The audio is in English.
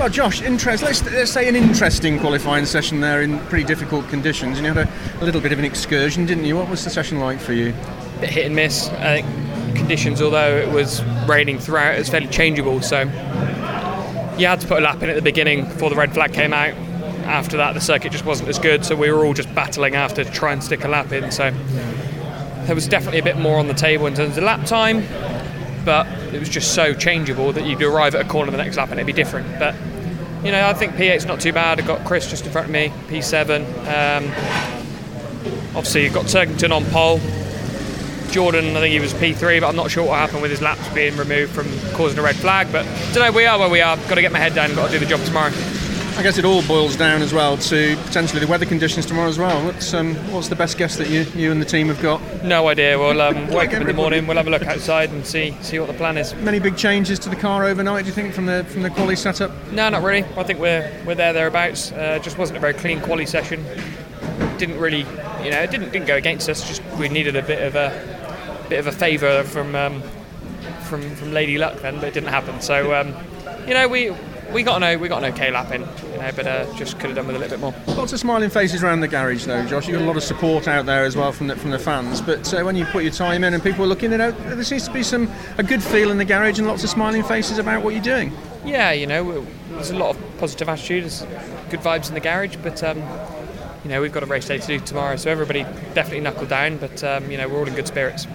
Well, Josh, interest. Let's, let's say an interesting qualifying session there in pretty difficult conditions, and you had a, a little bit of an excursion, didn't you? What was the session like for you? Bit hit and miss. I think conditions, although it was raining throughout, it was fairly changeable. So you had to put a lap in at the beginning before the red flag came out. After that, the circuit just wasn't as good, so we were all just battling after to try and stick a lap in. So there was definitely a bit more on the table in terms of lap time, but it was just so changeable that you'd arrive at a corner the next lap and it'd be different. But you know, I think P8's not too bad. I've got Chris just in front of me, P7. Um, obviously, you've got Turkington on pole. Jordan, I think he was P3, but I'm not sure what happened with his laps being removed from causing a red flag. But today we are where we are. Got to get my head down. Got to do the job tomorrow. I guess it all boils down as well to potentially the weather conditions tomorrow as well. What's, um, what's the best guess that you, you and the team have got? No idea. We'll um, wake up in the morning. We'll have a look outside and see see what the plan is. Many big changes to the car overnight. Do you think from the from the quali setup? No, not really. I think we're we're there thereabouts. Uh, just wasn't a very clean quali session. Didn't really, you know, it didn't didn't go against us. Just we needed a bit of a bit of a favour from um, from from Lady Luck then, but it didn't happen. So um, you know we we got an we got an okay lap in, you know, but uh, just could have done with a little bit more. Lots of smiling faces around the garage, though, Josh. You got a lot of support out there as well from the from the fans. But uh, when you put your time in and people are looking at it, there seems to be some a good feel in the garage and lots of smiling faces about what you're doing. Yeah, you know, there's a lot of positive attitude, there's good vibes in the garage, but. Um, you know, we've got a race day to do tomorrow, so everybody definitely knuckle down, but um, you know, we're all in good spirits.